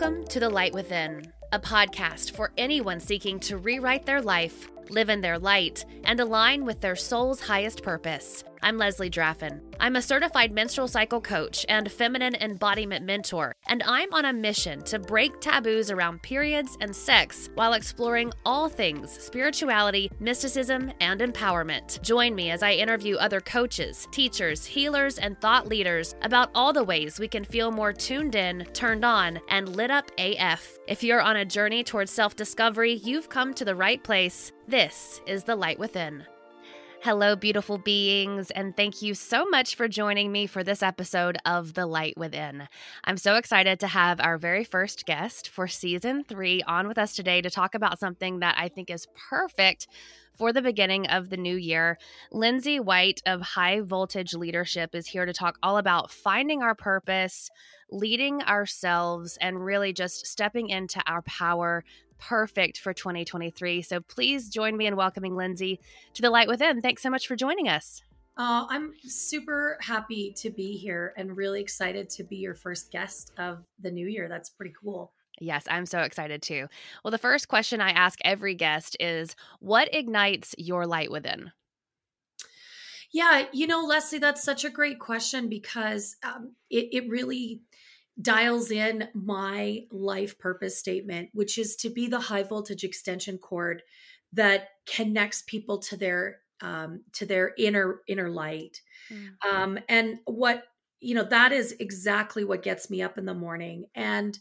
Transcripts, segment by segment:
Welcome to The Light Within, a podcast for anyone seeking to rewrite their life, live in their light, and align with their soul's highest purpose. I'm Leslie Draffin. I'm a certified menstrual cycle coach and feminine embodiment mentor, and I'm on a mission to break taboos around periods and sex while exploring all things spirituality, mysticism, and empowerment. Join me as I interview other coaches, teachers, healers, and thought leaders about all the ways we can feel more tuned in, turned on, and lit up AF. If you're on a journey towards self discovery, you've come to the right place. This is The Light Within. Hello, beautiful beings, and thank you so much for joining me for this episode of The Light Within. I'm so excited to have our very first guest for season three on with us today to talk about something that I think is perfect for the beginning of the new year. Lindsay White of High Voltage Leadership is here to talk all about finding our purpose, leading ourselves, and really just stepping into our power perfect for 2023. So please join me in welcoming Lindsay to the Light Within. Thanks so much for joining us. Uh, I'm super happy to be here and really excited to be your first guest of the new year. That's pretty cool. Yes, I'm so excited too. Well, the first question I ask every guest is what ignites your light within? Yeah, you know, Leslie, that's such a great question because um, it, it really dials in my life purpose statement, which is to be the high voltage extension cord that connects people to their um, to their inner inner light. Mm-hmm. Um, and what you know that is exactly what gets me up in the morning. And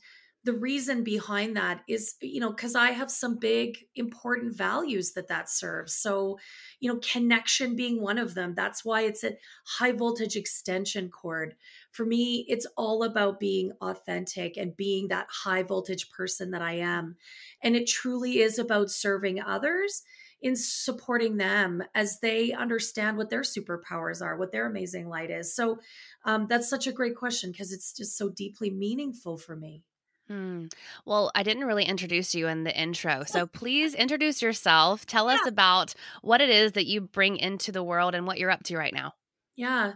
the reason behind that is you know because i have some big important values that that serves so you know connection being one of them that's why it's a high voltage extension cord for me it's all about being authentic and being that high voltage person that i am and it truly is about serving others in supporting them as they understand what their superpowers are, what their amazing light is. So um, that's such a great question because it's just so deeply meaningful for me. Hmm. Well, I didn't really introduce you in the intro. So please introduce yourself. Tell us about what it is that you bring into the world and what you're up to right now. Yeah.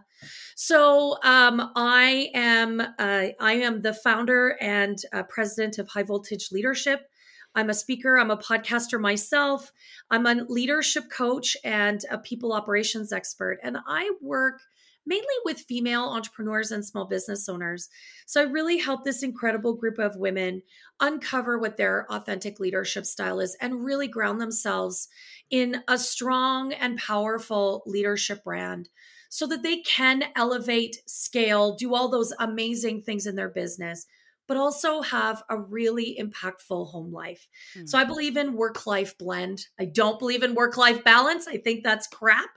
So um, I am uh, I am the founder and uh, president of High Voltage Leadership. I'm a speaker. I'm a podcaster myself. I'm a leadership coach and a people operations expert. And I work mainly with female entrepreneurs and small business owners. So I really help this incredible group of women uncover what their authentic leadership style is and really ground themselves in a strong and powerful leadership brand so that they can elevate, scale, do all those amazing things in their business but also have a really impactful home life. Mm-hmm. So I believe in work life blend. I don't believe in work life balance. I think that's crap.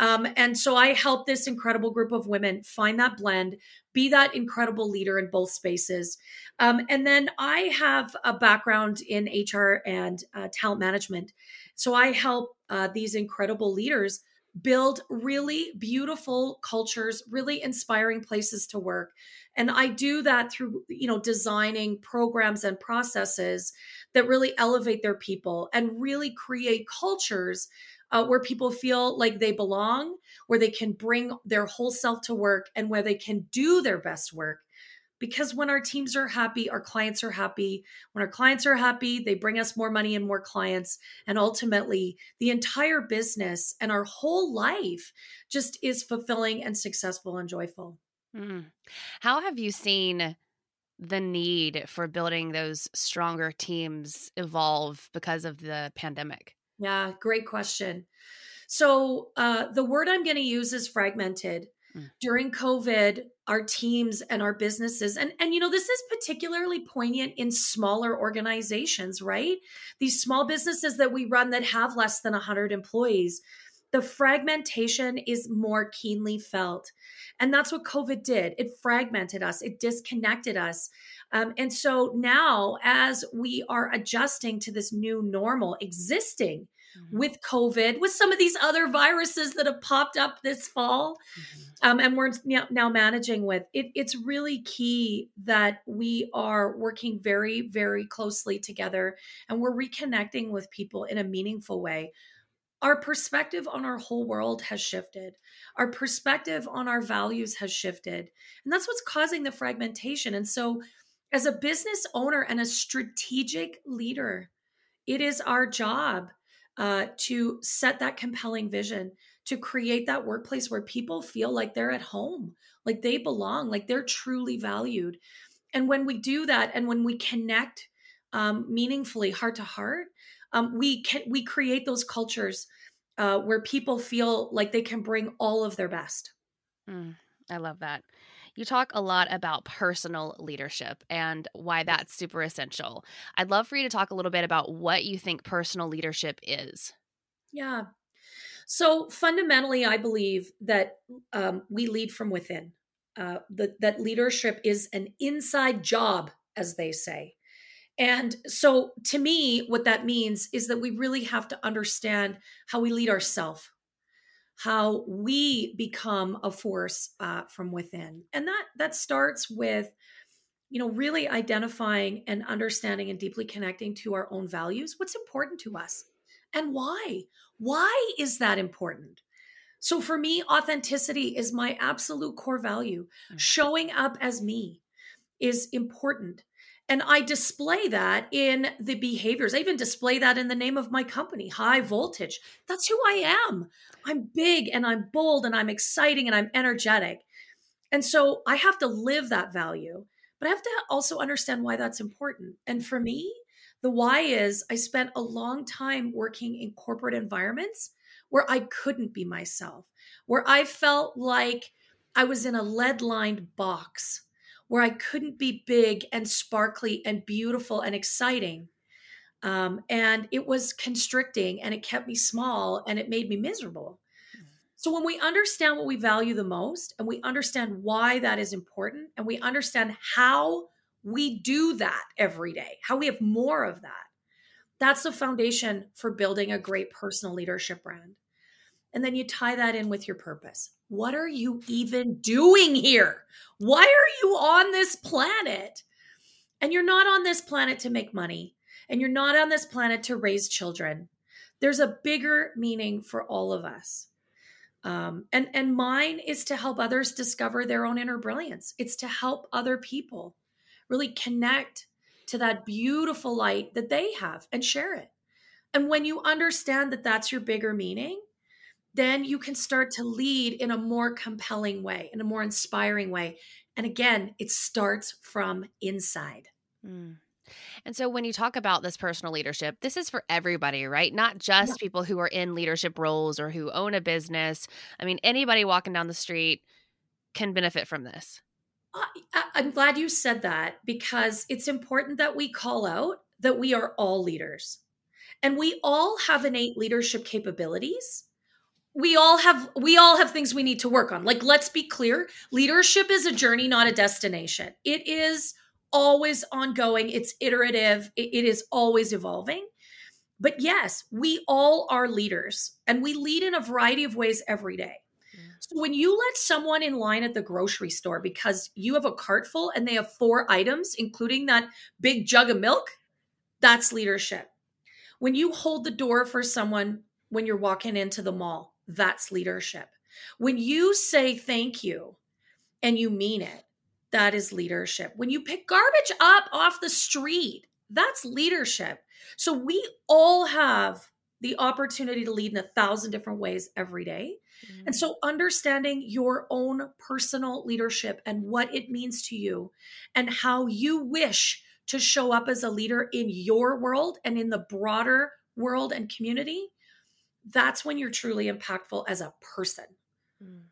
Um, and so I help this incredible group of women find that blend, be that incredible leader in both spaces. Um, and then I have a background in HR and uh, talent management. So I help uh, these incredible leaders build really beautiful cultures, really inspiring places to work. And I do that through, you know, designing programs and processes that really elevate their people and really create cultures uh, where people feel like they belong, where they can bring their whole self to work, and where they can do their best work. Because when our teams are happy, our clients are happy. When our clients are happy, they bring us more money and more clients. And ultimately, the entire business and our whole life just is fulfilling and successful and joyful. Mm. How have you seen the need for building those stronger teams evolve because of the pandemic? Yeah, great question. So uh, the word I'm going to use is fragmented. Mm. During COVID, our teams and our businesses, and and you know this is particularly poignant in smaller organizations, right? These small businesses that we run that have less than 100 employees, the fragmentation is more keenly felt. And that's what COVID did. It fragmented us, it disconnected us. Um, and so now, as we are adjusting to this new normal existing mm-hmm. with COVID, with some of these other viruses that have popped up this fall, mm-hmm. um, and we're now managing with, it, it's really key that we are working very, very closely together and we're reconnecting with people in a meaningful way our perspective on our whole world has shifted. Our perspective on our values has shifted. And that's what's causing the fragmentation. And so as a business owner and a strategic leader, it is our job uh, to set that compelling vision, to create that workplace where people feel like they're at home, like they belong, like they're truly valued. And when we do that, and when we connect um, meaningfully, heart to heart, um, we can we create those cultures uh, where people feel like they can bring all of their best. Mm, I love that. You talk a lot about personal leadership and why that's super essential. I'd love for you to talk a little bit about what you think personal leadership is. Yeah. So fundamentally, I believe that um, we lead from within. Uh, that that leadership is an inside job, as they say. And so, to me, what that means is that we really have to understand how we lead ourselves how we become a force uh, from within and that that starts with you know really identifying and understanding and deeply connecting to our own values what's important to us and why why is that important so for me authenticity is my absolute core value mm. showing up as me is important and I display that in the behaviors. I even display that in the name of my company, High Voltage. That's who I am. I'm big and I'm bold and I'm exciting and I'm energetic. And so I have to live that value, but I have to also understand why that's important. And for me, the why is I spent a long time working in corporate environments where I couldn't be myself, where I felt like I was in a lead lined box where I couldn't be big and sparkly and beautiful and exciting. Um, and it was constricting and it kept me small and it made me miserable. Mm. So, when we understand what we value the most and we understand why that is important and we understand how we do that every day, how we have more of that, that's the foundation for building a great personal leadership brand. And then you tie that in with your purpose. What are you even doing here? Why are you on this planet? And you're not on this planet to make money, and you're not on this planet to raise children. There's a bigger meaning for all of us. Um, and and mine is to help others discover their own inner brilliance. It's to help other people really connect to that beautiful light that they have and share it. And when you understand that that's your bigger meaning, then you can start to lead in a more compelling way, in a more inspiring way. And again, it starts from inside. Mm. And so when you talk about this personal leadership, this is for everybody, right? Not just yeah. people who are in leadership roles or who own a business. I mean, anybody walking down the street can benefit from this. I'm glad you said that because it's important that we call out that we are all leaders and we all have innate leadership capabilities we all have we all have things we need to work on like let's be clear leadership is a journey not a destination it is always ongoing it's iterative it, it is always evolving. But yes we all are leaders and we lead in a variety of ways every day. So when you let someone in line at the grocery store because you have a cart full and they have four items including that big jug of milk that's leadership. When you hold the door for someone when you're walking into the mall that's leadership. When you say thank you and you mean it, that is leadership. When you pick garbage up off the street, that's leadership. So we all have the opportunity to lead in a thousand different ways every day. Mm-hmm. And so understanding your own personal leadership and what it means to you and how you wish to show up as a leader in your world and in the broader world and community that's when you're truly impactful as a person. Mm.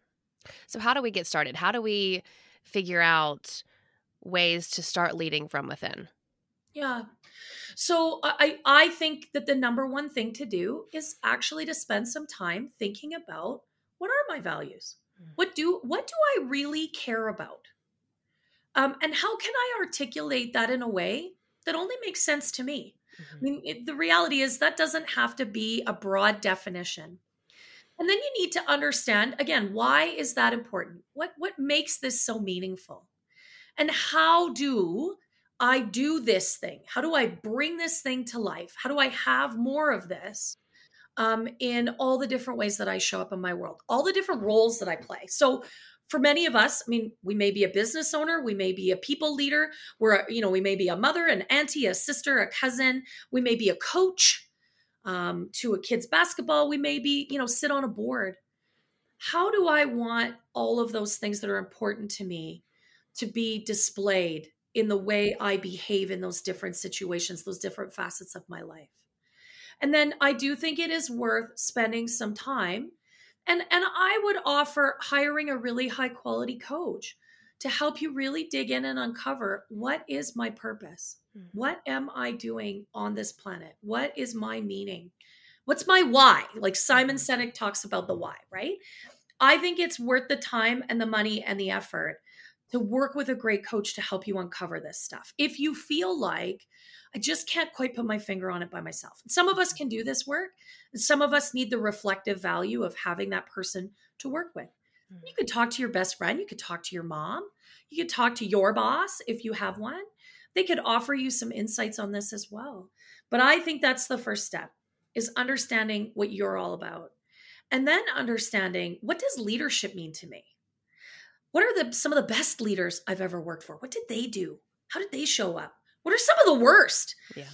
So, how do we get started? How do we figure out ways to start leading from within? Yeah. So I I think that the number one thing to do is actually to spend some time thinking about what are my values? Mm. What do what do I really care about? Um, and how can I articulate that in a way that only makes sense to me? Mm-hmm. I mean, it, the reality is that doesn't have to be a broad definition. And then you need to understand again, why is that important? What what makes this so meaningful? And how do I do this thing? How do I bring this thing to life? How do I have more of this? um, in all the different ways that I show up in my world, all the different roles that I play. So for many of us, I mean, we may be a business owner, we may be a people leader, we're, you know, we may be a mother, an auntie, a sister, a cousin, we may be a coach um, to a kid's basketball, we maybe, you know, sit on a board. How do I want all of those things that are important to me to be displayed in the way I behave in those different situations, those different facets of my life? And then I do think it is worth spending some time and and I would offer hiring a really high quality coach to help you really dig in and uncover what is my purpose? Mm-hmm. What am I doing on this planet? What is my meaning? What's my why? Like Simon mm-hmm. Sinek talks about the why, right? I think it's worth the time and the money and the effort to work with a great coach to help you uncover this stuff. If you feel like I just can't quite put my finger on it by myself. Some of us can do this work. Some of us need the reflective value of having that person to work with. You mm. could talk to your best friend. You could talk to your mom. You could talk to your boss if you have one. They could offer you some insights on this as well. But I think that's the first step is understanding what you're all about. And then understanding what does leadership mean to me? What are the some of the best leaders I've ever worked for? What did they do? How did they show up? What are some of the worst? Yeah.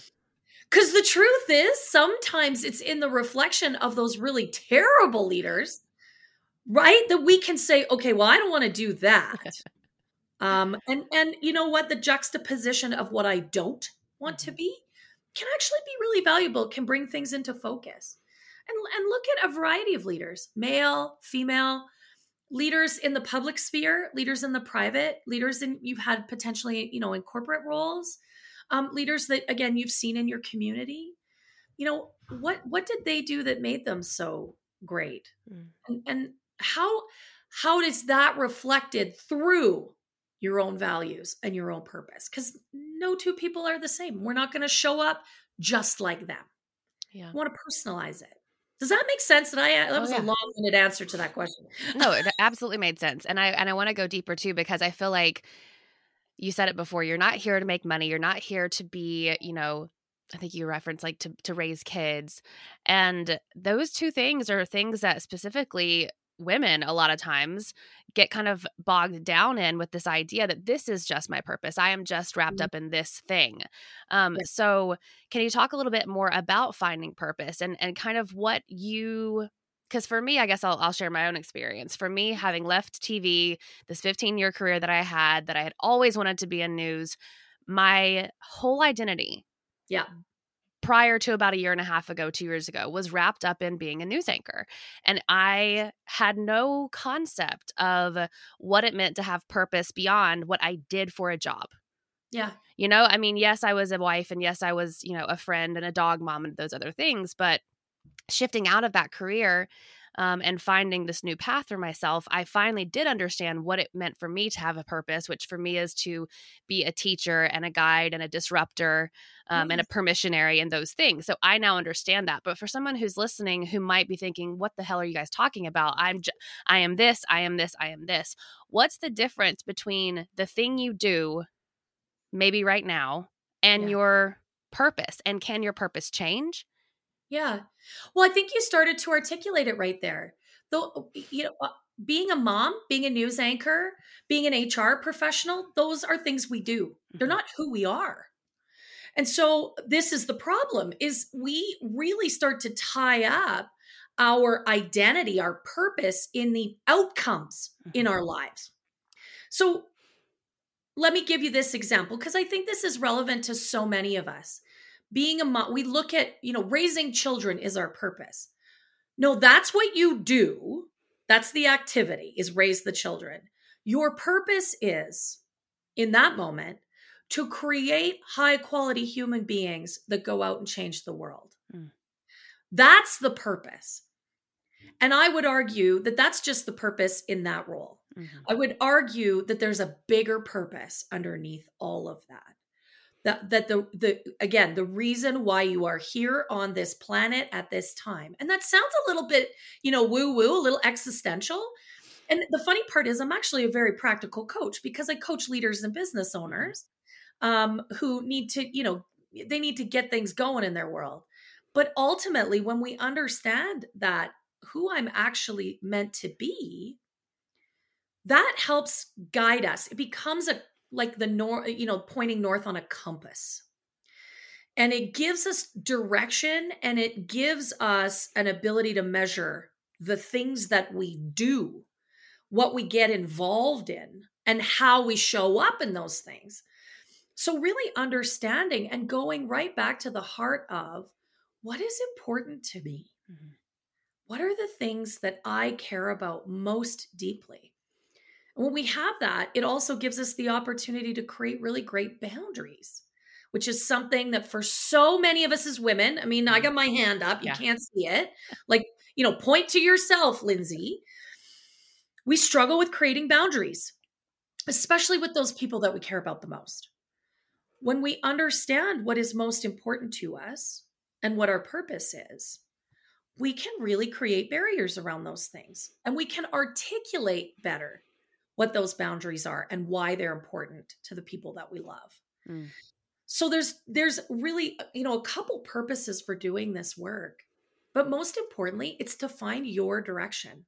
Because the truth is, sometimes it's in the reflection of those really terrible leaders, right? That we can say, okay, well, I don't want to do that. um, and and you know what? The juxtaposition of what I don't want to mm-hmm. be can actually be really valuable. Can bring things into focus. And and look at a variety of leaders, male, female, leaders in the public sphere, leaders in the private, leaders in you've had potentially, you know, in corporate roles um, leaders that again you've seen in your community you know what what did they do that made them so great mm. and, and how how is that reflected through your own values and your own purpose because no two people are the same we're not going to show up just like them yeah I want to personalize it does that make sense? That I uh, that oh, was yeah. a long-winded answer to that question. no, it absolutely made sense, and I and I want to go deeper too because I feel like you said it before you're not here to make money you're not here to be you know i think you referenced like to to raise kids and those two things are things that specifically women a lot of times get kind of bogged down in with this idea that this is just my purpose i am just wrapped mm-hmm. up in this thing um, so can you talk a little bit more about finding purpose and and kind of what you because for me, I guess I'll, I'll share my own experience. For me, having left TV, this 15 year career that I had, that I had always wanted to be in news, my whole identity. Yeah. Prior to about a year and a half ago, two years ago, was wrapped up in being a news anchor. And I had no concept of what it meant to have purpose beyond what I did for a job. Yeah. You know, I mean, yes, I was a wife and yes, I was, you know, a friend and a dog mom and those other things, but shifting out of that career um, and finding this new path for myself, I finally did understand what it meant for me to have a purpose, which for me is to be a teacher and a guide and a disruptor um, and a permissionary and those things. So I now understand that. But for someone who's listening who might be thinking, "What the hell are you guys talking about? I'm, j- I am this, I am this, I am this." What's the difference between the thing you do, maybe right now, and yeah. your purpose? And can your purpose change? Yeah. Well, I think you started to articulate it right there. Though, you know, uh, being a mom, being a news anchor, being an HR professional, those are things we do. They're mm-hmm. not who we are. And so this is the problem is we really start to tie up our identity, our purpose in the outcomes in mm-hmm. our lives. So let me give you this example because I think this is relevant to so many of us being a mom, we look at, you know, raising children is our purpose. No, that's what you do. That's the activity is raise the children. Your purpose is in that moment to create high quality human beings that go out and change the world. Mm. That's the purpose. And I would argue that that's just the purpose in that role. Mm-hmm. I would argue that there's a bigger purpose underneath all of that that that the the again the reason why you are here on this planet at this time and that sounds a little bit you know woo woo a little existential and the funny part is i'm actually a very practical coach because i coach leaders and business owners um, who need to you know they need to get things going in their world But ultimately, when we understand that who I'm actually meant to be, that helps guide us. It becomes a like the north, you know, pointing north on a compass. And it gives us direction and it gives us an ability to measure the things that we do, what we get involved in, and how we show up in those things. So, really understanding and going right back to the heart of what is important to me? Mm-hmm. What are the things that I care about most deeply? And when we have that, it also gives us the opportunity to create really great boundaries, which is something that for so many of us as women, I mean, I mm-hmm. got my hand up, yeah. you can't see it. Like, you know, point to yourself, Lindsay. We struggle with creating boundaries, especially with those people that we care about the most. When we understand what is most important to us and what our purpose is, we can really create barriers around those things and we can articulate better what those boundaries are and why they're important to the people that we love. Mm. So there's there's really you know a couple purposes for doing this work. But most importantly, it's to find your direction.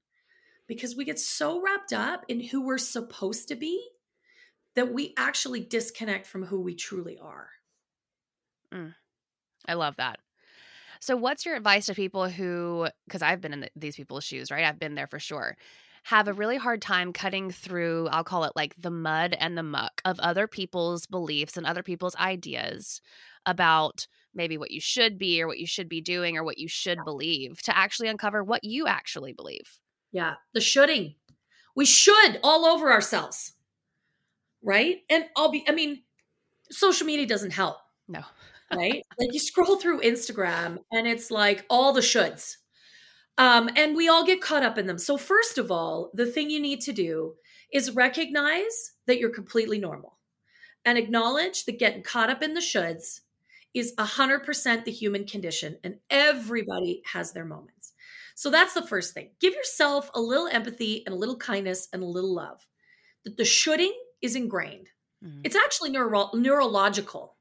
Because we get so wrapped up in who we're supposed to be that we actually disconnect from who we truly are. Mm. I love that. So, what's your advice to people who, because I've been in the, these people's shoes, right? I've been there for sure, have a really hard time cutting through, I'll call it like the mud and the muck of other people's beliefs and other people's ideas about maybe what you should be or what you should be doing or what you should believe to actually uncover what you actually believe. Yeah, the shoulding. We should all over ourselves. Right? And I'll be, I mean, social media doesn't help. No right? like you scroll through Instagram and it's like all the shoulds. Um, and we all get caught up in them. So, first of all, the thing you need to do is recognize that you're completely normal and acknowledge that getting caught up in the shoulds is 100% the human condition and everybody has their moments. So, that's the first thing. Give yourself a little empathy and a little kindness and a little love. That the shoulding is ingrained. Mm-hmm. It's actually neuro- neurological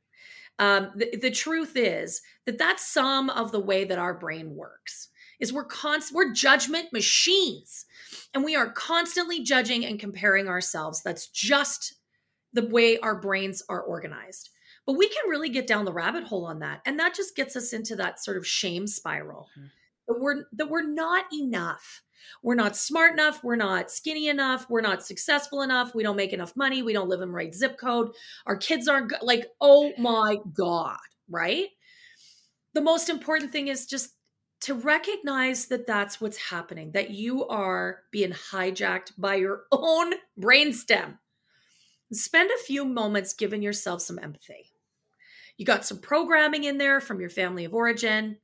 um, the, the truth is that that's some of the way that our brain works is we're const- we're judgment machines and we are constantly judging and comparing ourselves that's just the way our brains are organized but we can really get down the rabbit hole on that and that just gets us into that sort of shame spiral mm-hmm. that we're that we're not enough we're not smart enough. We're not skinny enough. We're not successful enough. We don't make enough money. We don't live in the right zip code. Our kids aren't like, oh my God, right? The most important thing is just to recognize that that's what's happening, that you are being hijacked by your own brainstem. Spend a few moments giving yourself some empathy. You got some programming in there from your family of origin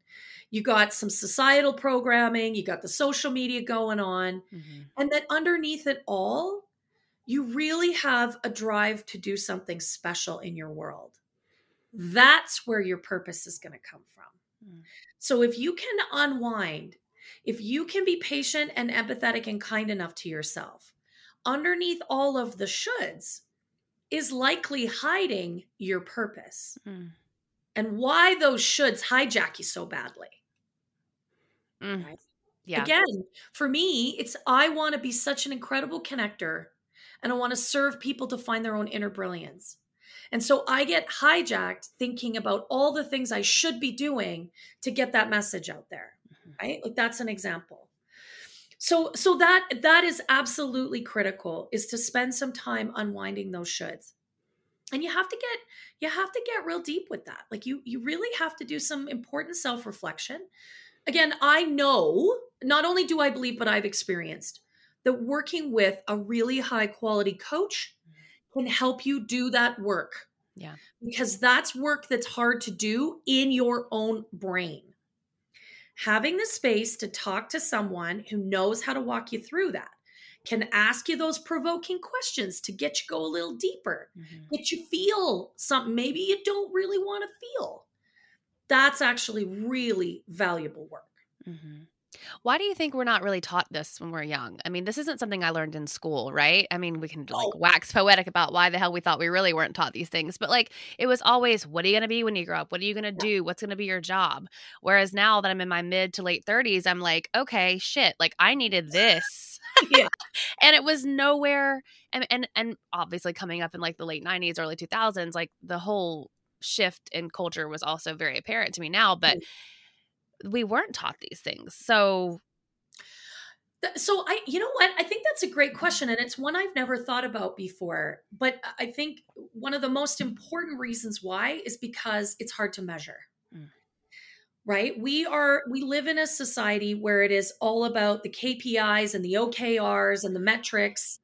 you got some societal programming, you got the social media going on, mm-hmm. and that underneath it all, you really have a drive to do something special in your world. That's where your purpose is going to come from. Mm. So if you can unwind, if you can be patient and empathetic and kind enough to yourself, underneath all of the shoulds is likely hiding your purpose. Mm. And why those shoulds hijack you so badly. Mm. Right? Yeah. Again, for me, it's I want to be such an incredible connector and I want to serve people to find their own inner brilliance. And so I get hijacked thinking about all the things I should be doing to get that message out there. Mm-hmm. Right? Like that's an example. So so that that is absolutely critical is to spend some time unwinding those shoulds. And you have to get you have to get real deep with that. Like you you really have to do some important self-reflection again, I know, not only do I believe, but I've experienced that working with a really high quality coach can help you do that work. Yeah. Because that's work that's hard to do in your own brain. Having the space to talk to someone who knows how to walk you through that can ask you those provoking questions to get you go a little deeper, mm-hmm. get you feel something maybe you don't really want to feel that's actually really valuable work. Mm-hmm. Why do you think we're not really taught this when we're young? I mean, this isn't something I learned in school, right? I mean, we can like Oh. wax poetic about why the hell we thought we really weren't taught these things, but like it was always, what are you going to be when you grow up? What are you going to do? What's going to be your job? Whereas now that I'm in my mid to late 30s, I'm like, okay, shit, like I needed this. Yeah. and it was nowhere and and and obviously coming up in like the late 90s, early 2000s, like the whole shift in culture was also very apparent to me now, but mm. We weren't taught these things. So So I, you know what? I think that's a great question, and it's one I've never thought about before. But I think one of the most important reasons why is because it's hard to measure. Mm. Right? We are we live in a society where it is all about the KPIs and the OKRs and the metrics,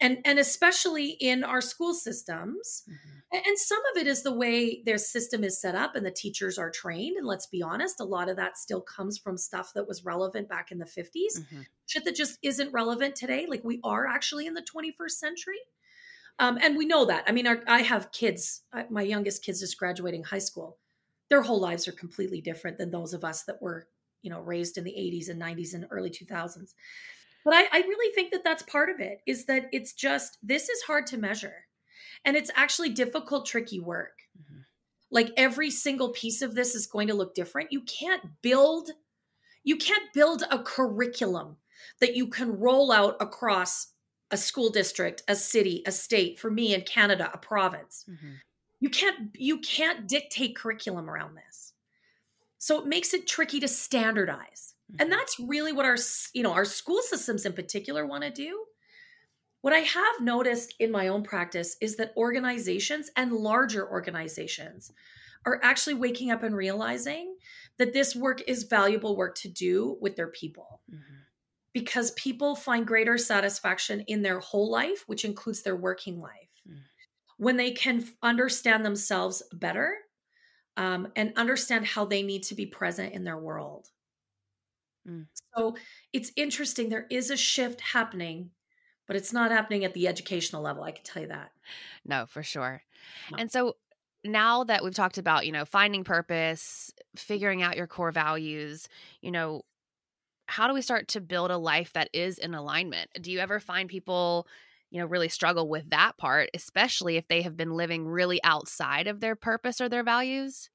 and and especially in our school systems. A- And some of it is the way their system is set up and the teachers are trained. And let's be honest, a lot of that still comes from stuff that was relevant back in the 50s Mhm. shit that just isn't relevant today. Like we are actually in the 21st century. Um, and we know that. I mean, our, I have kids, I, my youngest kids just graduating high school. Their whole lives are completely different than those of us that were, you know, raised in the 80s and 90s and early 2000s. But I, I really think that that's part of it is that it's just, this is hard to measure. And it's actually difficult, tricky work. Mhm. Like every single piece of this is going to look different. You can't build you can't build a curriculum that you can roll out across a school district, a city, a state, for me in Canada, a province. Mhm. You can't you can't dictate curriculum around this. So it makes it tricky to standardize. And that's really what our you know, our school systems in particular want to do. What I have noticed in my own practice is that organizations and larger organizations are actually waking up and realizing that this work is valuable work to do with their people Mhm. because people find greater satisfaction in their whole life, which includes their working life, Mm. when they can understand themselves better um, and understand how they need to be present in their world. Mm. So it's interesting. There is a shift happening, but it's not happening at the educational level. I can tell you that. No, for sure. No. And so now that we've talked about, you know, finding purpose, figuring out your core values, you know, how do we start to build a life that is in alignment? Do you ever find people, you know, really struggle with that part, especially if they have been living really outside of their purpose or their values?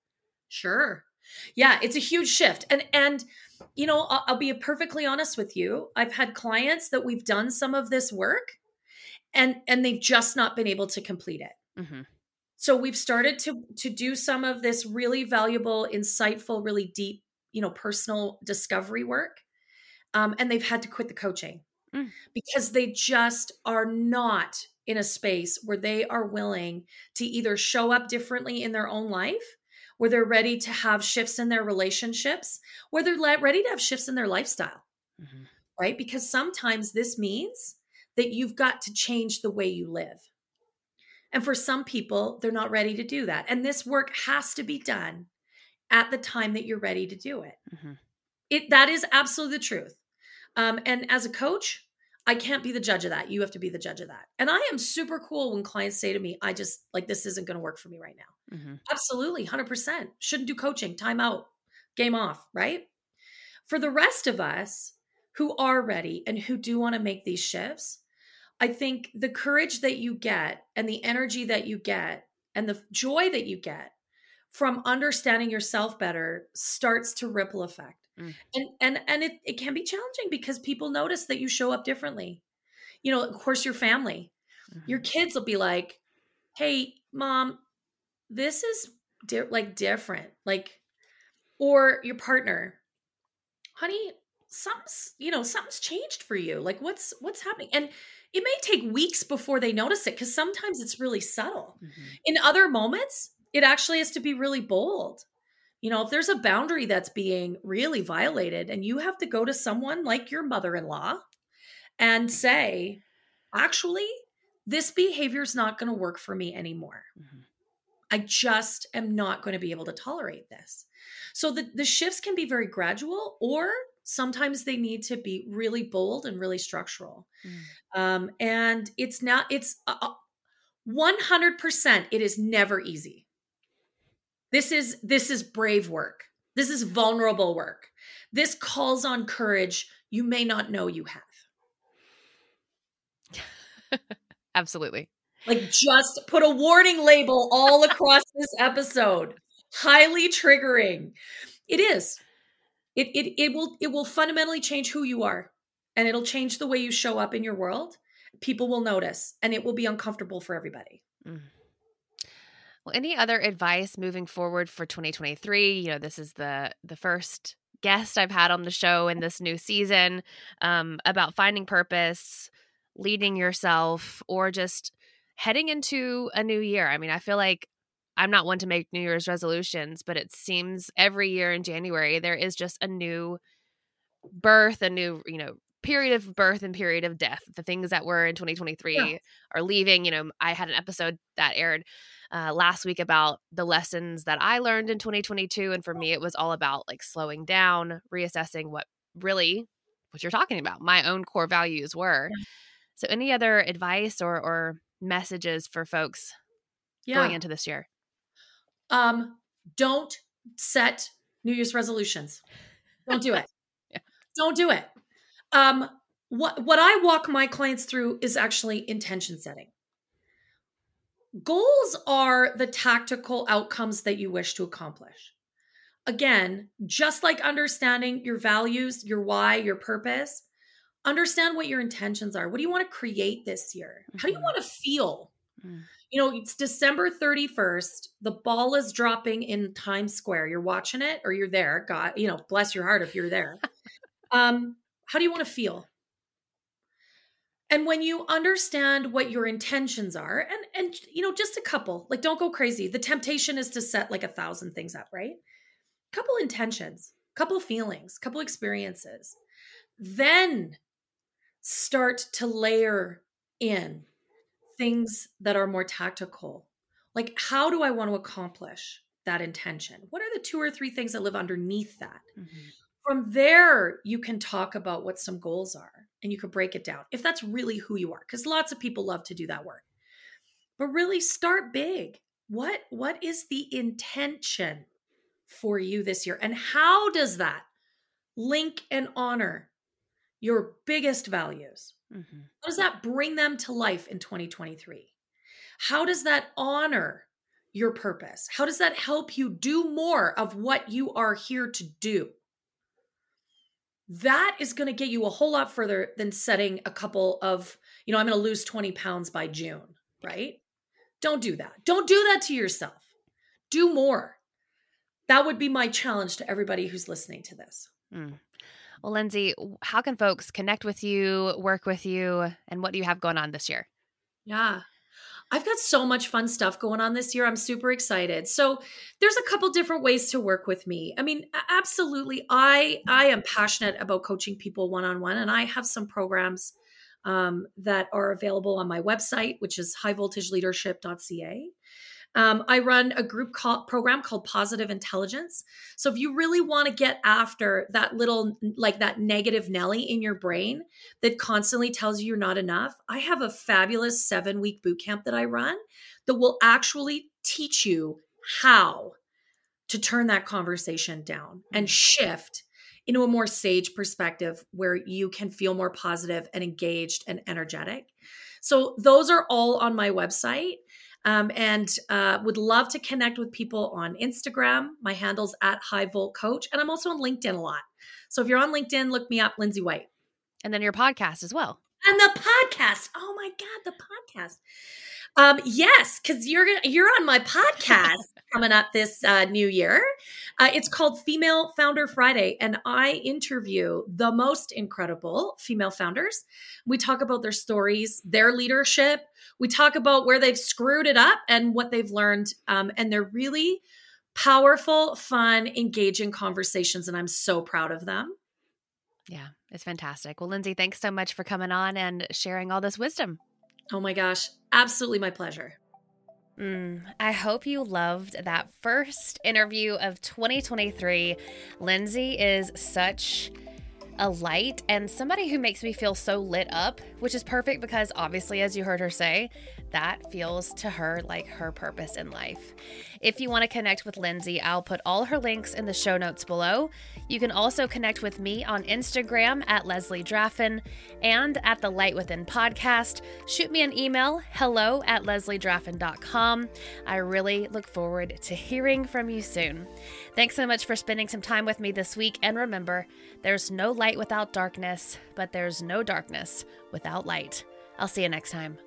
Sure. Yeah, it's a huge shift. And and you know, I'll, I'll be perfectly honest with you. I've had clients that we've done some of this work and and they've just not been able to complete it. hmm So we've started to to do some of this really valuable, insightful, really deep, you know, personal discovery work. Um, and they've had to quit the coaching Mm. because they just are not in a space where they are willing to either show up differently in their own life, where they're ready to have shifts in their relationships, where they're le- ready to have shifts in their lifestyle hmm right? Because sometimes this means that you've got to change the way you live. And for some people, they're not ready to do that. And this work has to be done at the time that you're ready to do it. hmm It that is absolutely the truth. Um, and as a coach, I can't be the judge of that. You have to be the judge of that. And I am super cool when clients say to me, I just like this isn't going to work for me right now. hmm Absolutely, 100%. Shouldn't do coaching, time out, game off, right? For the rest of us who are ready and who do want to make these shifts, I think the courage that you get and the energy that you get and the joy that you get from understanding yourself better starts to ripple effect. Mm. And and and it, it can be challenging because people notice that you show up differently. You know, of course your family. Your kids will be like hey mom this is di- like different. Like or your partner honey something's you know something's changed for you. Like what's what's happening? And it may take weeks before they notice it because sometimes it's really subtle. Hmm in other moments it actually has to be really bold you know if there's a boundary that's being really violated and you have to go to someone like your mother-in-law and say actually this behavior is not going to work for me anymore. Hmm i just am not going to be able to tolerate this. So the, the shifts can be very gradual or sometimes they need to be really bold and really structural. Mm. um, and it's not it's uh, uh, 100% it is never easy this is this is brave work this is vulnerable work This calls on courage you may not know you have. Absolutely. Like just put a warning label all across this episode. Highly triggering. It is. It, it it will it will fundamentally change who you are and it'll change the way you show up in your world. People will notice and it will be uncomfortable for everybody. Mm. Well, any other advice moving forward for 2023? You know, this is the the first guest I've had on the show in this new season um, about finding purpose, leading yourself, or just heading into a new year. I mean, I feel like I'm not one to make New Year's resolutions, but it seems every year in January there is just a new birth, a new, you know, period of birth and period of death. The things that were in 2023 yeah. are leaving. You know, I had an episode that aired uh, last week about the lessons that I learned in 2022. And for me, it was all about like slowing down, reassessing what really what you're talking about, my own core values were. Yeah. So, any other advice or, or messages for folks yeah. going into this year? Um, don't set New Year's resolutions. Don't do it. yeah. Don't do it. Um, what what I walk my clients through is actually intention setting. Goals are the tactical outcomes that you wish to accomplish. Again, just like understanding your values, your why, your purpose, understand what your intentions are. What do you want to create this year? How do you mm-hmm. want to feel? Mm. You know, it's December 31st. The ball is dropping in Times Square. You're watching it or you're there. God, you know, bless your heart if you're there. um, how do you want to feel? And when you understand what your intentions are, and and you know, just a couple, like don't go crazy. The temptation is to set like a thousand things up, right? Couple intentions, couple feelings, couple experiences. Then start to layer in things that are more tactical. Like, how do I want to accomplish that intention? What are the two or three things that live underneath that? Mm-hmm. From there, you can talk about what some goals are and you can break it down if that's really who you are because lots of people love to do that work. But really start big. What what is the intention for you this year and how does that link and honor your biggest values? Mm-hmm. how does that bring them to life in 2023 how does that honor your purpose? How does that help you do more of what you are here to do that is going to get you a whole lot further than setting a couple of, you know, I'm going to lose 20 pounds by June, right? Don't do that. Don't do that to yourself. Do more. That would be my challenge to everybody who's listening to this. Mm. Well, Lindsay, how can folks connect with you, work with you, and what do you have going on this year? Yeah. I've got so much fun stuff going on this year. I'm super excited. So there's a couple different ways to work with me. I mean, absolutely. I I am passionate about coaching people one on one, and I have some programs um, that are available on my website, which is highvoltageleadership.ca. Um, I run a group call, program called Positive Intelligence. So if you really want to get after that little, like that negative Nelly in your brain that constantly tells you you're not enough, I have a fabulous seven week boot camp that I run that will actually teach you how to turn that conversation down and mm. shift into a more sage perspective where you can feel more positive and engaged and energetic. So those are all on my website. Um, and uh, would love to connect with people on Instagram. My handle's at High Volt Coach, and I'm also on LinkedIn a lot. So if you're on LinkedIn, look me up, Lindsay White. And then your podcast as well. And the podcast. Oh my God, the podcast. Um, yes, because you're you're on my podcast coming up this uh, new year. Uh, it's called Female Founder Friday, and I interview the most incredible female founders. We talk about their stories, their leadership. We talk about where they've screwed it up and what they've learned, um, and they're really powerful, fun, engaging conversations, and I'm so proud of them. Yeah, it's fantastic. Well, Lindsay, thanks so much for coming on and sharing all this wisdom. Oh my gosh, absolutely my pleasure. Mm, I hope you loved that first interview of 2023. Lindsay is such a light and somebody who makes me feel so lit up, which is perfect because obviously, as you heard her say, that feels to her like her purpose in life. If you want to connect with Lindsay, I'll put all her links in the show notes below. You can also connect with me on Instagram at Leslie Draffin and at the Light Within podcast. Shoot me an email, hello at lesliedraffin.com. I really look forward to hearing from you soon. Thanks so much for spending some time with me this week. And remember, there's no light without darkness, but there's no darkness without light. I'll see you next time.